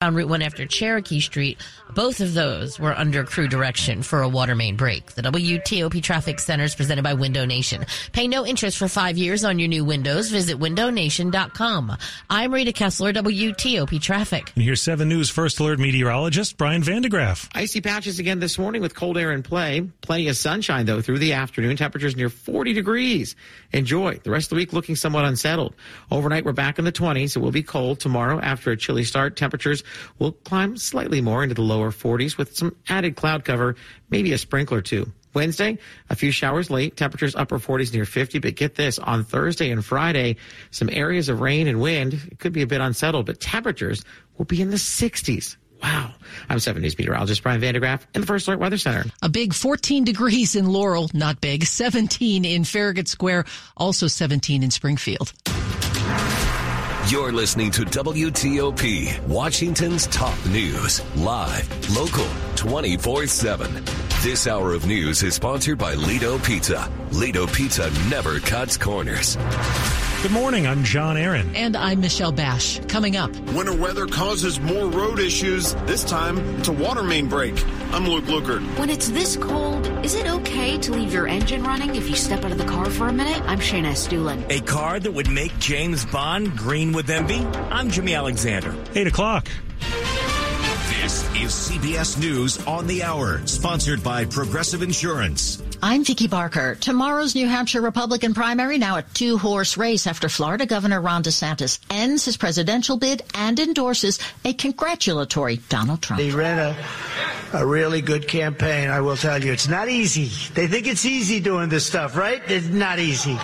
on Route 1 after Cherokee Street. Both of those were under crew direction for a water main break. The WTOP Traffic Center is presented by Window Nation. Pay no interest for five years on your new windows. Visit windownation.com. I'm Rita Kessler, WTOP Traffic. And here's 7 News First Alert meteorologist Brian van de Graaff. Icy patches again this morning with cold air in play. Plenty of sunshine, though, through the afternoon. Temperatures near 40 degrees. Enjoy. The rest of the week looking somewhat unsettled. Overnight, we're back in the 20s. It will be cold tomorrow after a chilly start. Temperatures will climb slightly more into the lower 40s with some added cloud cover, maybe a sprinkler two. Wednesday, a few showers late, temperatures upper 40s near 50. But get this, on Thursday and Friday, some areas of rain and wind. It could be a bit unsettled, but temperatures will be in the 60s. Wow. I'm 7 News meteorologist Brian van de Graaff in the First Alert Weather Center. A big 14 degrees in Laurel, not big, 17 in Farragut Square, also 17 in Springfield. You're listening to WTOP, Washington's top news, live, local, 24 7. This hour of news is sponsored by Lido Pizza. Lido Pizza never cuts corners. Good morning. I'm John Aaron. And I'm Michelle Basch. Coming up. Winter weather causes more road issues. This time, it's a water main break. I'm Luke Lukert. When it's this cold, is it okay to leave your engine running if you step out of the car for a minute? I'm Shayna Estulin. A car that would make James Bond green with envy? I'm Jimmy Alexander. 8 o'clock. This is CBS News on the Hour, sponsored by Progressive Insurance. I'm Vicki Barker. Tomorrow's New Hampshire Republican primary now a two-horse race after Florida Governor Ron DeSantis ends his presidential bid and endorses a congratulatory Donald Trump. He ran a, a really good campaign, I will tell you. It's not easy. They think it's easy doing this stuff, right? It's not easy.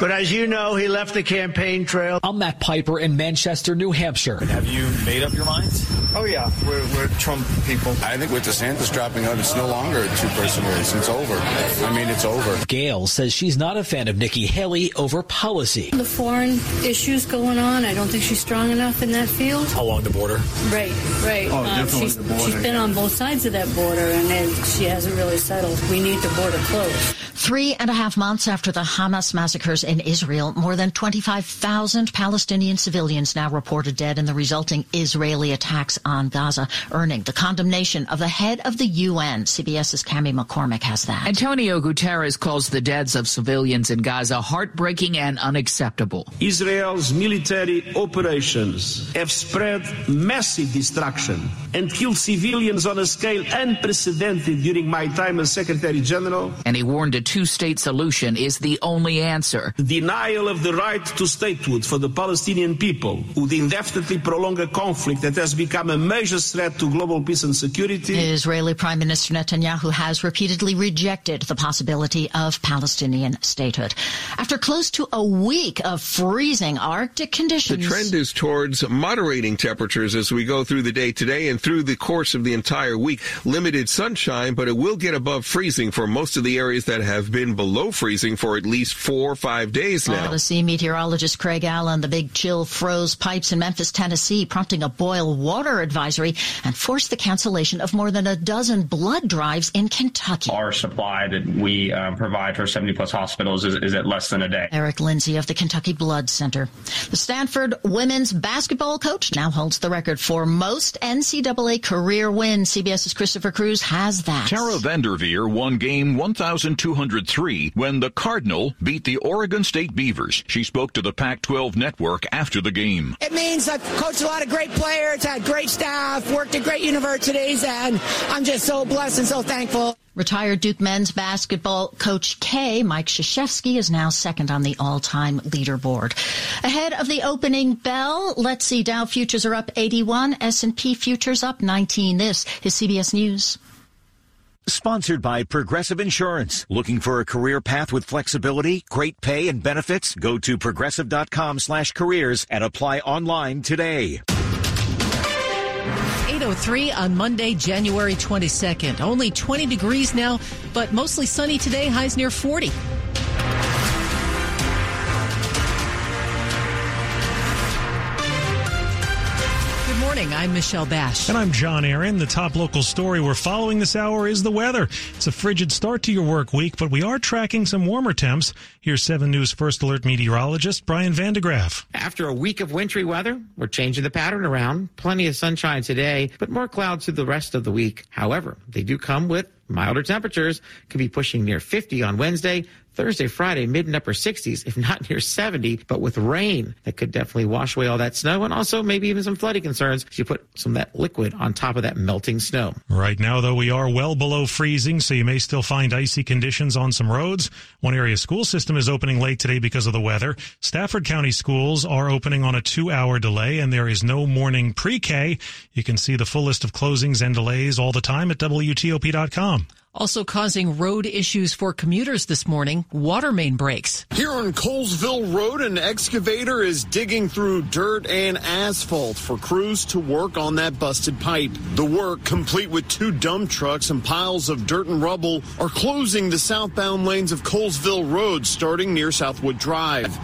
But as you know, he left the campaign trail. I'm Matt Piper in Manchester, New Hampshire. Have you made up your minds? Oh, yeah. We're, we're Trump people. I think with DeSantis dropping out, it's no longer a two-person race. It's over. I mean, it's over. Gail says she's not a fan of Nikki Haley over policy. The foreign issues going on, I don't think she's strong enough in that field. Along the border? Right, right. Oh, um, she's, the border. she's been on both sides of that border, and she hasn't really settled. We need the border closed. Three and a half months after the Hamas massacres in Israel, more than 25,000 Palestinian civilians now reported dead in the resulting Israeli attacks on Gaza, earning the condemnation of the head of the UN. CBS's Cami McCormick has that. Antonio Guterres calls the deaths of civilians in Gaza heartbreaking and unacceptable. Israel's military operations have spread massive destruction and killed civilians on a scale unprecedented during my time as Secretary General. And he warned a two-state solution is the only answer. Denial of the right to statehood for the Palestinian people would indefinitely prolong a conflict that has become a major threat to global peace and security. Israeli Prime Minister Netanyahu has repeatedly rejected the possibility of Palestinian statehood. After close to a week of freezing Arctic conditions. The trend is towards moderating temperatures as we go through the day today and through the course of the entire week. Limited sunshine, but it will get above freezing for most of the areas that have been below freezing for at least four or five days now. Odyssey meteorologist Craig Allen, the big chill froze pipes in Memphis, Tennessee, prompting a boil water advisory and forced the cancellation of more than a dozen blood drives in Kentucky. Our supply that we um, provide for 70 plus hospitals is, is at less than a day. Eric Lindsay of the Kentucky Blood Center. The Stanford women's basketball coach now holds the record for most NCAA career wins. CBS's Christopher Cruz has that. Tara VanDerveer won game 1,203 when the Cardinal beat the Oregon State Beavers. She spoke to the Pac-12 network after the game. It means I've coached a lot of great players, had great staff, worked at great universities, and I'm just so blessed and so thankful. Retired Duke men's basketball coach K, Mike Krzyzewski, is now second on the all-time leaderboard. Ahead of the opening bell, let's see, Dow futures are up 81, S&P futures up 19. This is CBS News. Sponsored by Progressive Insurance. Looking for a career path with flexibility, great pay, and benefits? Go to progressive.com slash careers and apply online today. 803 on Monday, January 22nd. Only 20 degrees now, but mostly sunny today, highs near 40. I'm Michelle Basch. And I'm John Aaron. The top local story we're following this hour is the weather. It's a frigid start to your work week, but we are tracking some warmer temps. Here's 7 News First Alert meteorologist Brian van de Graaff. After a week of wintry weather, we're changing the pattern around. Plenty of sunshine today, but more clouds through the rest of the week. However, they do come with milder temperatures. Could be pushing near 50 on Wednesday, Thursday, Friday, mid and upper 60s, if not near 70, but with rain that could definitely wash away all that snow and also maybe even some flooding concerns if you put some of that liquid on top of that melting snow. Right now, though, we are well below freezing, so you may still find icy conditions on some roads. One area school system is opening late today because of the weather. Stafford County schools are opening on a two hour delay, and there is no morning pre K. You can see the full list of closings and delays all the time at WTOP.com. Also causing road issues for commuters this morning, water main breaks. Here on Colesville Road, an excavator is digging through dirt and asphalt for crews to work on that busted pipe. The work, complete with two dump trucks and piles of dirt and rubble, are closing the southbound lanes of Colesville Road starting near Southwood Drive.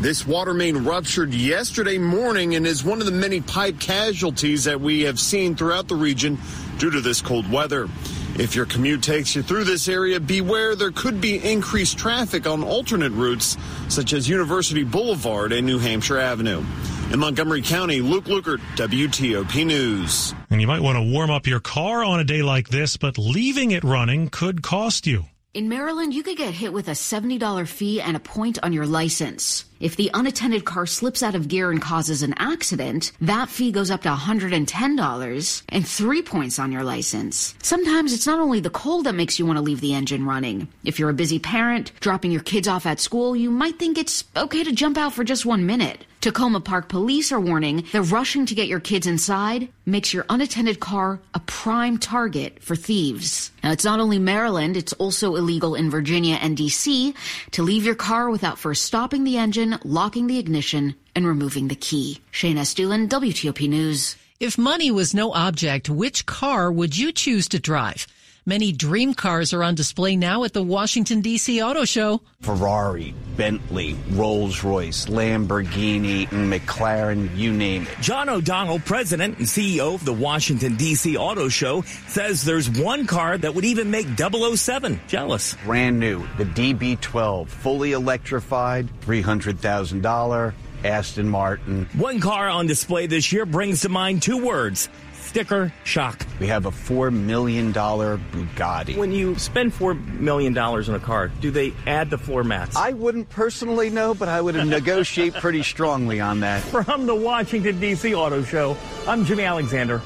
This water main ruptured yesterday morning and is one of the many pipe casualties that we have seen throughout the region due to this cold weather. If your commute takes you through this area, beware there could be increased traffic on alternate routes, such as University Boulevard and New Hampshire Avenue. In Montgomery County, Luke Lukert, WTOP News. And you might want to warm up your car on a day like this, but leaving it running could cost you. In Maryland, you could get hit with a $70 fee and a point on your license. If the unattended car slips out of gear and causes an accident, that fee goes up to $110 and three points on your license. Sometimes it's not only the cold that makes you want to leave the engine running. If you're a busy parent, dropping your kids off at school, you might think it's okay to jump out for just one minute. Takoma Park police are warning that rushing to get your kids inside makes your unattended car a prime target for thieves. Now, it's not only Maryland, it's also illegal in Virginia and DC to leave your car without first stopping the engine, locking the ignition, and removing the key. Shayna Estulin, WTOP News. If money was no object, which car would you choose to drive? Many dream cars are on display now at the Washington, D.C. Auto Show. Ferrari, Bentley, Rolls Royce, Lamborghini, McLaren, you name it. John O'Donnell, president and CEO of the Washington, D.C. Auto Show, says there's one car that would even make 007 jealous. Brand new, the DB12, fully electrified, $300,000. Aston Martin. One car on display this year brings to mind two words sticker shock. We have a $4 million Bugatti. When you spend $4 million on a car, do they add the floor mats? I wouldn't personally know, but I would negotiate pretty strongly on that. From the Washington, D.C. Auto Show, I'm Jimmy Alexander,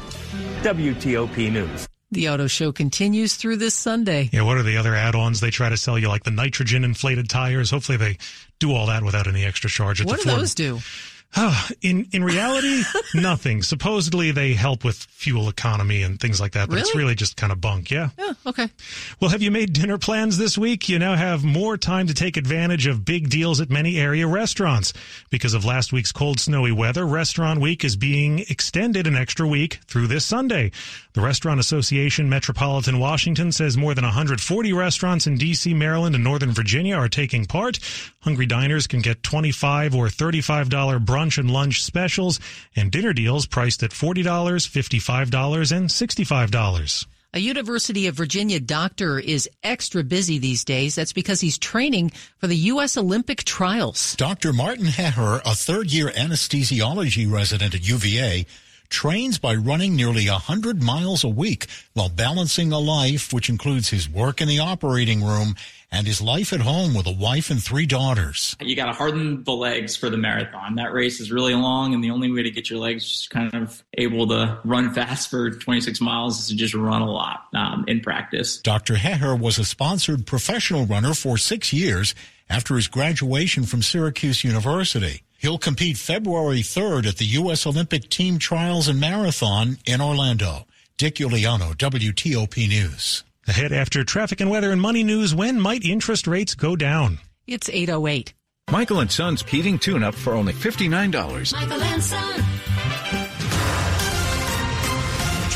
WTOP News. The auto show continues through this Sunday. Yeah, what are the other add-ons they try to sell you, like the nitrogen inflated tires? Hopefully, they do all that without any extra charge. What do those do? Ah, in in reality, nothing. Supposedly they help with fuel economy and things like that, but really? it's really just kind of bunk. Yeah. Yeah. Okay. Well, have you made dinner plans this week? You now have more time to take advantage of big deals at many area restaurants. Because of last week's cold, snowy weather, Restaurant Week is being extended an extra week through this Sunday. The Restaurant Association Metropolitan Washington says more than 140 restaurants in D.C., Maryland, and Northern Virginia are taking part. Hungry diners can get 25 or $35 brunch and lunch specials and dinner deals priced at $40, $55, and $65. A University of Virginia doctor is extra busy these days. That's because he's training for the U.S. Olympic trials. Dr. Martin Hehir, a third year anesthesiology resident at UVA, trains by running nearly 100 miles a week while balancing a life which includes his work in the operating room and his life at home with a wife and three daughters. You got to harden the legs for the marathon. That race is really long, and the only way to get your legs kind of able to run fast for 26 miles is to just run a lot um, in practice. Dr. Hehir was a sponsored professional runner for six years after his graduation from Syracuse University. He'll compete February 3rd at the U.S. Olympic Team Trials and Marathon in Orlando. Dick Uliano, WTOP News. Ahead after traffic and weather and money news, when might interest rates go down? It's 808. Michael and Son's heating tune-up for only $59. Michael and Son.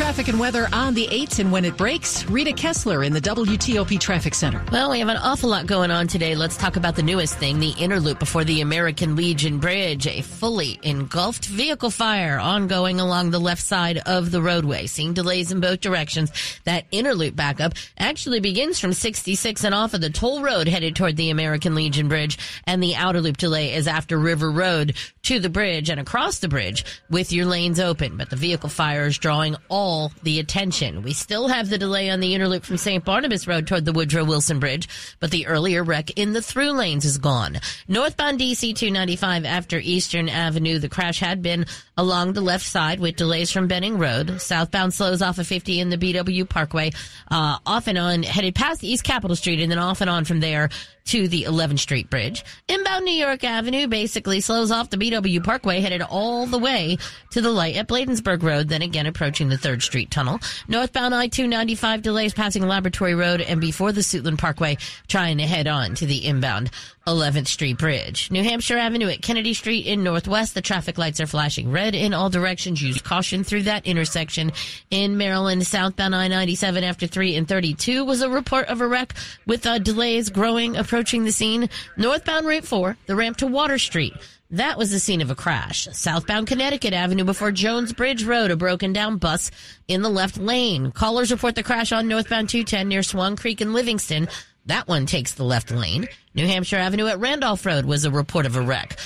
Traffic and weather on the 8s and when it breaks. Rita Kessler in the WTOP Traffic Center. Well, we have an awful lot going on today. Let's talk about the newest thing, the inner loop before the American Legion Bridge. A fully engulfed vehicle fire ongoing along the left side of the roadway. Seeing delays in both directions. That inner loop backup actually begins from 66 and off of the toll road headed toward the American Legion Bridge. And the outer loop delay is after River Road to the bridge and across the bridge with your lanes open. But the vehicle fire is drawing all the attention. We still have the delay on the inner loop from St. Barnabas Road toward the Woodrow Wilson Bridge, but the earlier wreck in the through lanes is gone. Northbound DC 295 after Eastern Avenue, the crash had been along the left side with delays from Benning Road. Southbound slows off of 50 in the BW Parkway, uh, off and on, headed past East Capitol Street and then off and on from there to the 11th Street Bridge. Inbound New York Avenue basically slows off the BW Parkway, headed all the way to the light at Bladensburg Road, then again approaching the 3rd Street Tunnel. Northbound I-295 delays passing Laboratory Road and before the Suitland Parkway, trying to head on to the inbound 11th Street Bridge. New Hampshire Avenue at Kennedy Street in Northwest, the traffic lights are flashing red in all directions. Use caution through that intersection. In Maryland, southbound I-97 after 3 and 32 was a report of a wreck with uh, delays growing approaching the scene. Northbound Route 4, the ramp to Water Street. That was the scene of a crash. Southbound Connecticut Avenue before Jones Bridge Road, a broken down bus in the left lane. Callers report the crash on northbound 210 near Swan Creek and Livingston. That one takes the left lane. New Hampshire Avenue at Randolph Road was a report of a wreck.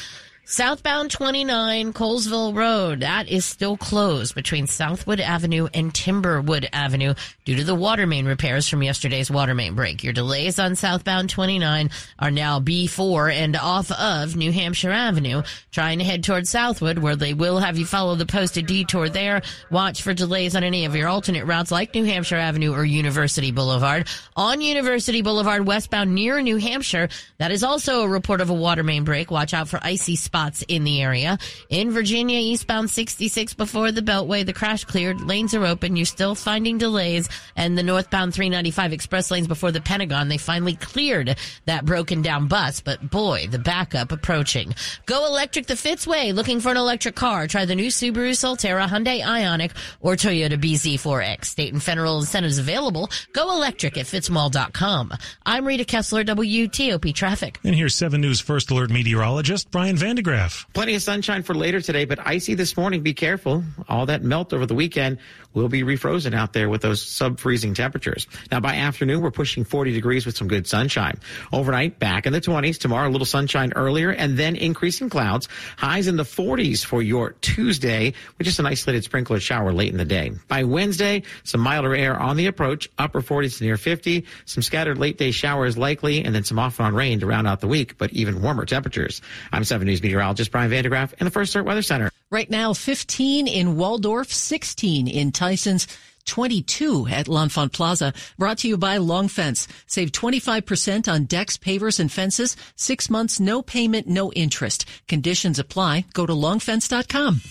Southbound 29 Colesville Road, that is still closed between Southwood Avenue and Timberwood Avenue due to the water main repairs from yesterday's water main break. Your delays on southbound 29 are now B4 and off of New Hampshire Avenue, trying to head towards Southwood where they will have you follow the posted detour there. Watch for delays on any of your alternate routes like New Hampshire Avenue or University Boulevard. On University Boulevard westbound near New Hampshire, that is also a report of a water main break. Watch out for icy spots in the area. In Virginia, eastbound 66 before the Beltway, the crash cleared. Lanes are open. You're still finding delays. And the northbound 395 express lanes before the Pentagon, they finally cleared that broken down bus. But boy, the backup approaching. Go electric the Fitzway. Looking for an electric car? Try the new Subaru Solterra, Hyundai Ioniq, or Toyota BZ4X. State and federal incentives available. Go electric at fitzmall.com. I'm Rita Kessler, WTOP Traffic. And here's 7 News First Alert meteorologist Brian van de Graaff. Plenty of sunshine for later today, but icy this morning. Be careful. All that melt over the weekend will be refrozen out there with those sub freezing temperatures. Now, by afternoon, we're pushing 40 degrees with some good sunshine. Overnight, back in the 20s. Tomorrow, a little sunshine earlier and then increasing clouds. Highs in the 40s for your Tuesday with just an isolated sprinkler shower late in the day. By Wednesday, some milder air on the approach, upper 40s to near 50. Some scattered late day showers likely, and then some off and on rain to round out the week, but even warmer temperatures. I'm 7 News meteorologist Brian van de Graaff in the First Alert Weather Center. Right now, 15 in Waldorf, 16 in Tysons. 22 at L'Enfant Plaza. Brought to you by Long Fence. Save 25% on decks, pavers, and fences. Six months, no payment, no interest. Conditions apply. Go to longfence.com.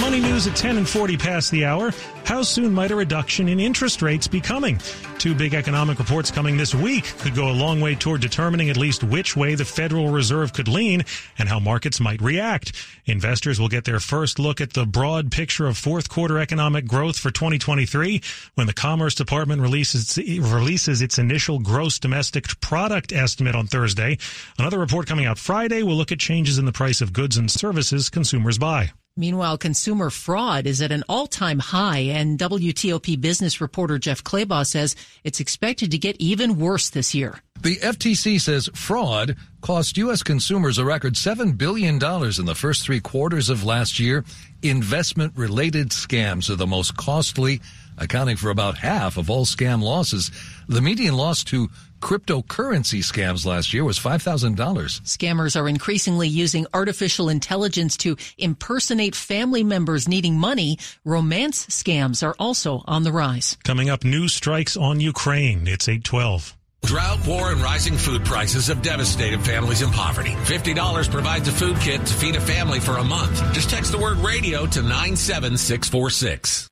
Money news at 10 and 40 past the hour. How soon might a reduction in interest rates be coming? Two big economic reports coming this week could go a long way toward determining at least which way the Federal Reserve could lean and how markets might react. Investors will get their first look at the broad picture of fourth quarter economic growth for 2023 when the Commerce Department releases, releases its initial gross domestic product estimate on Thursday. Another report coming out Friday will look at changes in the price of goods and services consumers buy. Meanwhile, consumer fraud is at an all-time high, and WTOP business reporter Jeff Clabaugh says it's expected to get even worse this year. The FTC says fraud cost U.S. consumers a record $7 billion in the first three quarters of last year. Investment related scams are the most costly, accounting for about half of all scam losses. The median loss to cryptocurrency scams last year was $5,000. Scammers are increasingly using artificial intelligence to impersonate family members needing money. Romance scams are also on the rise. Coming up, new strikes on Ukraine. It's 812. Drought, war, and rising food prices have devastated families in poverty. $50 provides a food kit to feed a family for a month. Just text the word radio to 97646.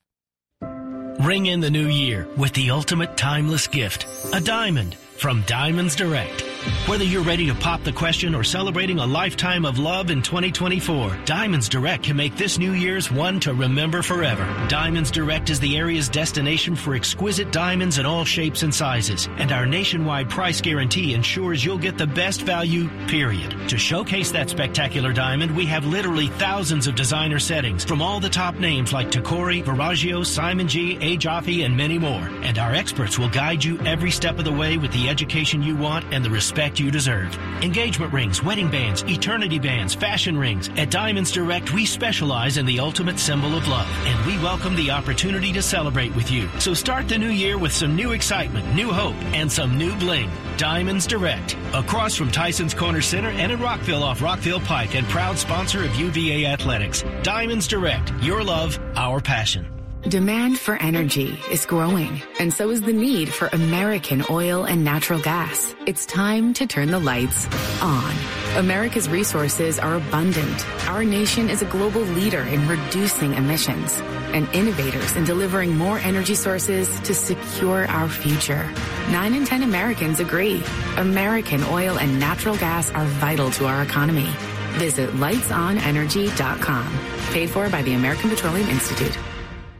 Ring in the new year with the ultimate timeless gift, a diamond from Diamonds Direct. Whether you're ready to pop the question or celebrating a lifetime of love in 2024, Diamonds Direct can make this New Year's one to remember forever. Diamonds Direct is the area's destination for exquisite diamonds in all shapes and sizes, and our nationwide price guarantee ensures you'll get the best value, period. To showcase that spectacular diamond, we have literally thousands of designer settings from all the top names like Tacori, Verragio, Simon G, A. Jaffe, and many more. And our experts will guide you every step of the way with the education you want and the respect you deserve. Engagement rings, wedding bands, eternity bands, fashion rings. At Diamonds Direct, we specialize in the ultimate symbol of love, and we welcome the opportunity to celebrate with you. So start the new year with some new excitement, new hope, and some new bling. Diamonds Direct, across from Tyson's Corner Center and in Rockville off Rockville Pike, and proud sponsor of UVA Athletics. Diamonds Direct, your love, our passion. Demand for energy is growing, and so is the need for American oil and natural gas. It's time to turn the lights on. America's resources are abundant. Our nation is a global leader in reducing emissions and innovators in delivering more energy sources to secure our future. Nine in 10 Americans agree. American oil and natural gas are vital to our economy. Visit lightsonenergy.com. Paid for by the American Petroleum Institute.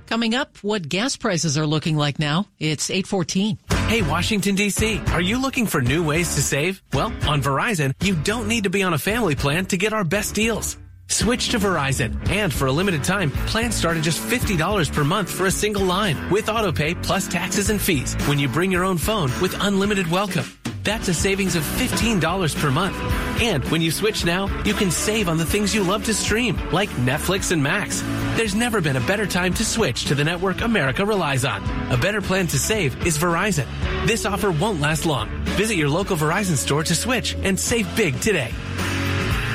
Coming up, what gas prices are looking like now. It's 814. Hey, Washington, D.C., are you looking for new ways to save? Well, on Verizon, you don't need to be on a family plan to get our best deals. Switch to Verizon, and for a limited time, plans start at just $50 per month for a single line with autopay plus taxes and fees when you bring your own phone with unlimited welcome. That's a savings of $15 per month. And when you switch now, you can save on the things you love to stream, like Netflix and Max. There's never been a better time to switch to the network America relies on. A better plan to save is Verizon. This offer won't last long. Visit your local Verizon store to switch and save big today.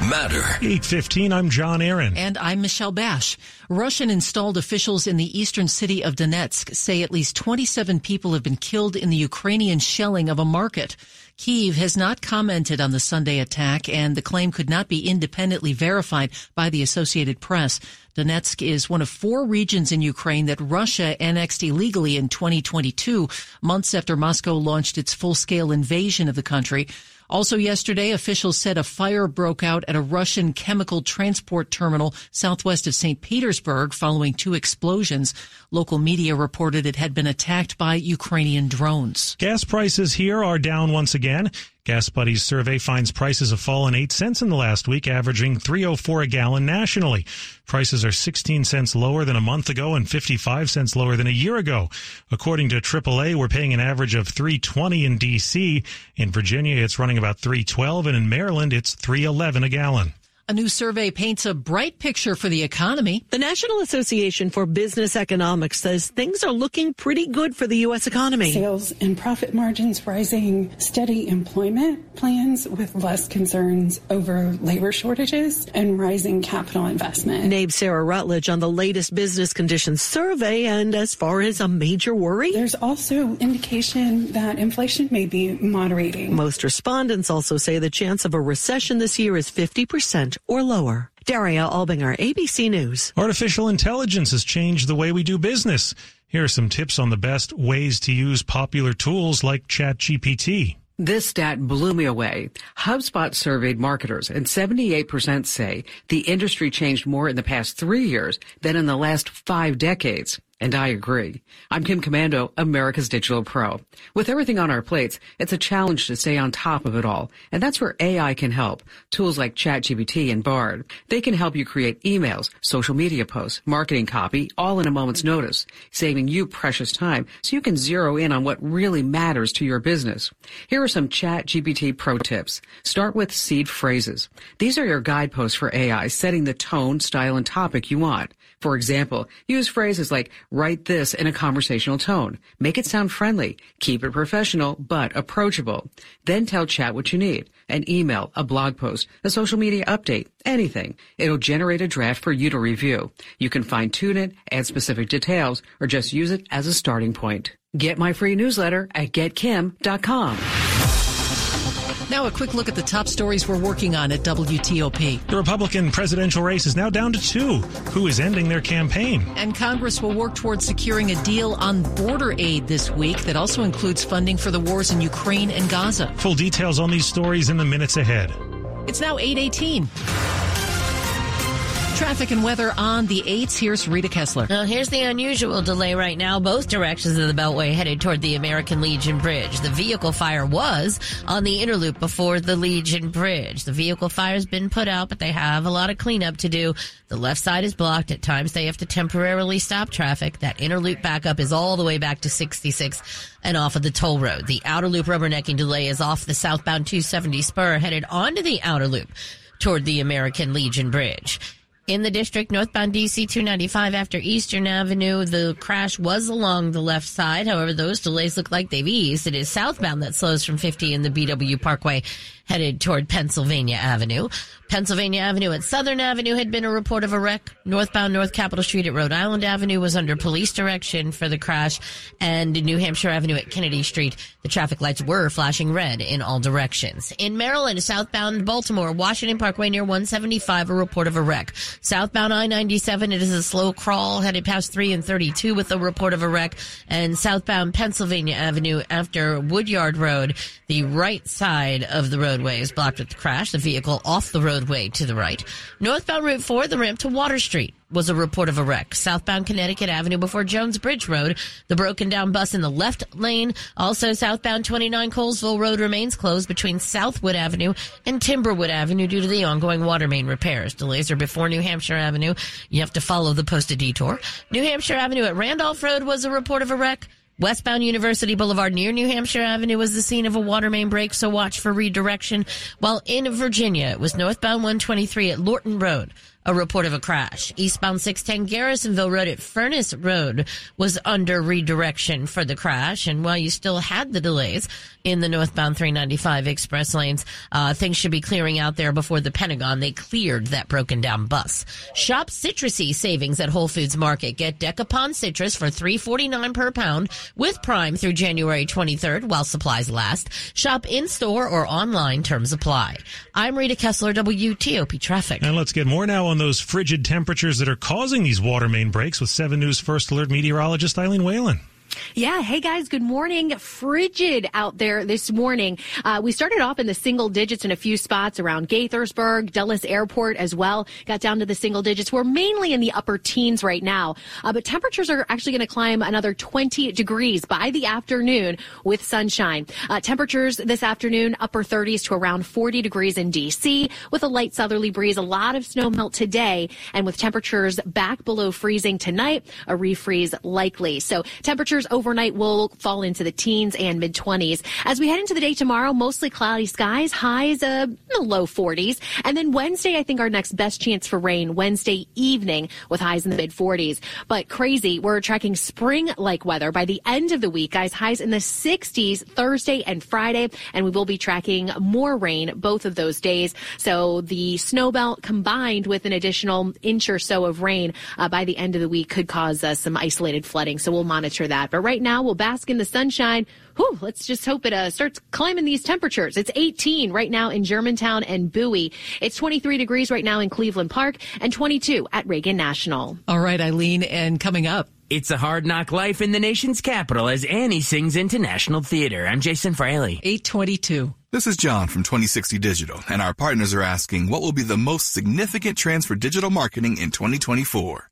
matter. 815, I'm John Aaron. And I'm Michelle Basch. Russian installed officials in the eastern city of Donetsk say at least 27 people have been killed in the Ukrainian shelling of a market. Kiev has not commented on the Sunday attack and the claim could not be independently verified by the Associated Press. Donetsk is one of four regions in Ukraine that Russia annexed illegally in 2022, months after Moscow launched its full-scale invasion of the country. Also yesterday, officials said a fire broke out at a Russian chemical transport terminal southwest of St. Petersburg following two explosions. Local media reported it had been attacked by Ukrainian drones. Gas prices here are down once again. GasBuddy's survey finds prices have fallen 8 cents in the last week, averaging 304 a gallon nationally. Prices are 16 cents lower than a month ago and 55 cents lower than a year ago. According to AAA, we're paying an average of 320 in DC. In Virginia, it's running about 312 and in Maryland, it's 311 a gallon. A new survey paints a bright picture for the economy. The National Association for Business Economics says things are looking pretty good for the U.S. economy. Sales and profit margins rising, steady employment plans with less concerns over labor shortages, and rising capital investment. Nabe Sarah Rutledge on the latest business conditions survey. And as far as a major worry, there's also indication that inflation may be moderating. Most respondents also say the chance of a recession this year is 50% or lower. Daria Albinger, ABC News. Artificial intelligence has changed the way we do business. Here are some tips on the best ways to use popular tools like ChatGPT. This stat blew me away. HubSpot surveyed marketers and 78% say the industry changed more in the past three years than in the last five decades. And I agree. I'm Kim Komando, America's Digital Pro. With everything on our plates, it's a challenge to stay on top of it all. And that's where AI can help. Tools like ChatGPT and Bard. They can help you create emails, social media posts, marketing copy, all in a moment's notice, saving you precious time so you can zero in on what really matters to your business. Here are some ChatGPT pro tips. Start with seed phrases. These are your guideposts for AI, setting the tone, style, and topic you want. For example, use phrases like Write this in a conversational tone. Make it sound friendly. Keep it professional, but approachable. Then tell chat what you need. An email, a blog post, a social media update, anything. It'll generate a draft for you to review. You can fine tune it, add specific details, or just use it as a starting point. Get my free newsletter at getkim.com. Now, a quick look at the top stories we're working on at WTOP. The Republican presidential race is now down to two. Who is ending their campaign? And Congress will work towards securing a deal on border aid this week that also includes funding for the wars in Ukraine and Gaza. Full details on these stories in the minutes ahead. It's now 818. Traffic and weather on the 8s. Here's Rita Kessler. Now, here's the unusual delay right now. Both directions of the Beltway headed toward the American Legion Bridge. The vehicle fire was on the inner loop before the Legion Bridge. The vehicle fire's been put out, but they have a lot of cleanup to do. The left side is blocked. At times, they have to temporarily stop traffic. That inner loop backup is all the way back to 66 and off of the toll road. The outer loop rubbernecking delay is off the southbound 270 spur headed onto the outer loop toward the American Legion Bridge. In the district, northbound DC 295 after Eastern Avenue, the crash was along the left side. However, those delays look like they've eased. It is southbound that slows from 50 in the BW Parkway headed toward Pennsylvania Avenue. Pennsylvania Avenue at Southern Avenue had been a report of a wreck. Northbound North Capitol Street at Rhode Island Avenue was under police direction for the crash. And New Hampshire Avenue at Kennedy Street, the traffic lights were flashing red in all directions. In Maryland, southbound Baltimore, Washington Parkway near 175, a report of a wreck. Southbound I-97, it is a slow crawl headed past 3 and 32 with a report of a wreck. And southbound Pennsylvania Avenue after Woodyard Road, the right side of the roadway is blocked with the crash. The vehicle off the roadway to the right. Northbound Route 4, the ramp to Water Street was a report of a wreck. Southbound Connecticut Avenue before Jones Bridge Road, the broken down bus in the left lane. Also southbound 29 Colesville Road remains closed between Southwood Avenue and Timberwood Avenue due to the ongoing water main repairs. Delays are before New Hampshire Avenue. You have to follow the posted detour. New Hampshire Avenue at Randolph Road was a report of a wreck. Westbound University Boulevard near New Hampshire Avenue was the scene of a water main break, so watch for redirection. While in Virginia, it was northbound 123 at Lorton Road a report of a crash. Eastbound 610 Garrisonville Road at Furnace Road was under redirection for the crash. And while you still had the delays in the northbound 395 express lanes, uh, things should be clearing out there before the Pentagon. They cleared that broken down bus. Shop citrusy savings at Whole Foods Market. Get Dekopon citrus for 3.49 per pound with Prime through January 23rd while supplies last. Shop in store or online. Terms apply. I'm Rita Kessler, WTOP Traffic. And let's get more now on those frigid temperatures that are causing these water main breaks with 7 News First Alert meteorologist Eileen Whelan. Yeah. Hey guys. Good morning. Frigid out there this morning. Uh, we started off in the single digits in a few spots around Gaithersburg, Dulles Airport as well. Got down to the single digits. We're mainly in the upper teens right now. Uh, but temperatures are actually going to climb another 20 degrees by the afternoon with sunshine. Uh, temperatures this afternoon, upper 30s to around 40 degrees in DC with a light southerly breeze. A lot of snow melt today and with temperatures back below freezing tonight, a refreeze likely. So temperatures overnight will fall into the teens and mid 20s. As we head into the day tomorrow, mostly cloudy skies, highs uh, low 40s. And then Wednesday, I think our next best chance for rain, Wednesday evening with highs in the mid 40s. But crazy, we're tracking spring like weather by the end of the week, guys. Highs in the 60s Thursday and Friday. And we will be tracking more rain both of those days. So the snow belt combined with an additional inch or so of rain uh, by the end of the week could cause uh, some isolated flooding. So we'll monitor that. But right now, we'll bask in the sunshine. Whew, let's just hope it uh, starts climbing these temperatures. It's 18 right now in Germantown and Bowie. It's 23 degrees right now in Cleveland Park and 22 at Reagan National. All right, Eileen, and coming up. It's a hard knock life in the nation's capital as Annie sings into National Theater. I'm Jason Fraley. 822. This is John from 2060 Digital, and our partners are asking what will be the most significant trends for digital marketing in 2024.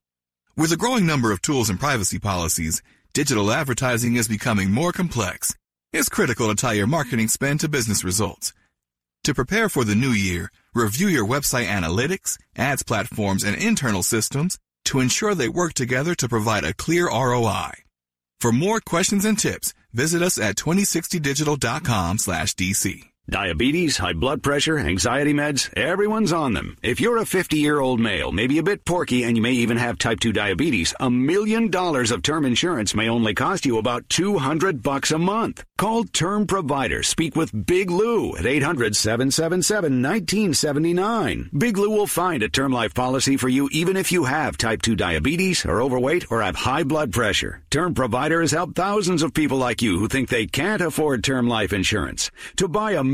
With a growing number of tools and privacy policies, digital advertising is becoming more complex. It's critical to tie your marketing spend to business results. To prepare for the new year, review your website analytics, ads platforms, and internal systems to ensure they work together to provide a clear ROI. For more questions and tips, visit us at 2060digital.com slash DC. Diabetes, high blood pressure, anxiety meds, everyone's on them. If you're a 50 year old male, maybe a bit porky, and you may even have type 2 diabetes, a million dollars of term insurance may only cost you about 200 bucks a month. Call Term Provider. Speak with Big Lou at 800 777 1979. Big Lou will find a term life policy for you even if you have type 2 diabetes, are overweight, or have high blood pressure. Term Provider has helped thousands of people like you who think they can't afford term life insurance. To buy a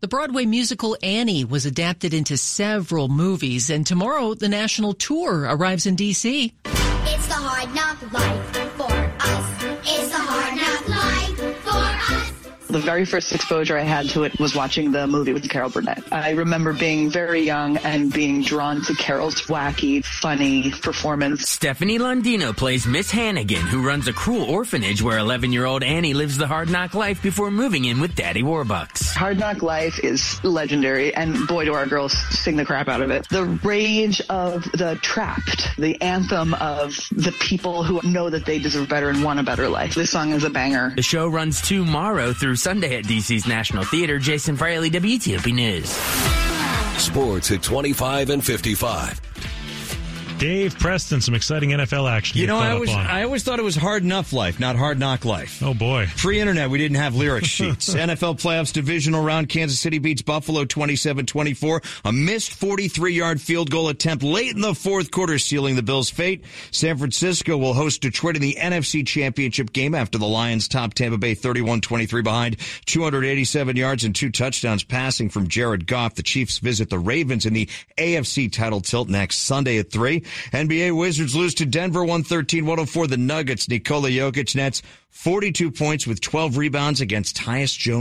The Broadway musical Annie was adapted into several movies, and tomorrow the national tour arrives in D.C. It's the hard knock life for us. It's the hard knock. The very first exposure I had to it was watching the movie with Carol Burnett. I remember being very young and being drawn to Carol's wacky, funny performance. Stefanie Londino plays Miss Hannigan, who runs a cruel orphanage where 11 year old Annie lives the hard knock life before moving in with Daddy Warbucks. Hard Knock Life is legendary, and boy, do our girls sing the crap out of it. The rage of the trapped, the anthem of the people who know that they deserve better and want a better life. This song is a banger. The show runs tomorrow through Sunday at DC's National Theater. Jason Fraley, WTOP News. Sports at 25 and 55. Dave Preston, some exciting NFL action. You know, I always. I always thought it was hard enough life, not hard knock life. Oh boy. Pre-internet, we didn't have lyric sheets. NFL playoffs divisional round. Kansas City beats Buffalo 27-24. A missed 43-yard field goal attempt late in the fourth quarter, sealing the Bills' fate. San Francisco will host Detroit in the NFC Championship game after the Lions top Tampa Bay 31-23 behind 287 yards and two touchdowns passing from Jared Goff. The Chiefs visit the Ravens in the AFC title tilt next Sunday at 3. NBA Wizards lose to Denver 113-104. The Nuggets, Nikola Jokic nets 42 points with 12 rebounds against Tyus Jones.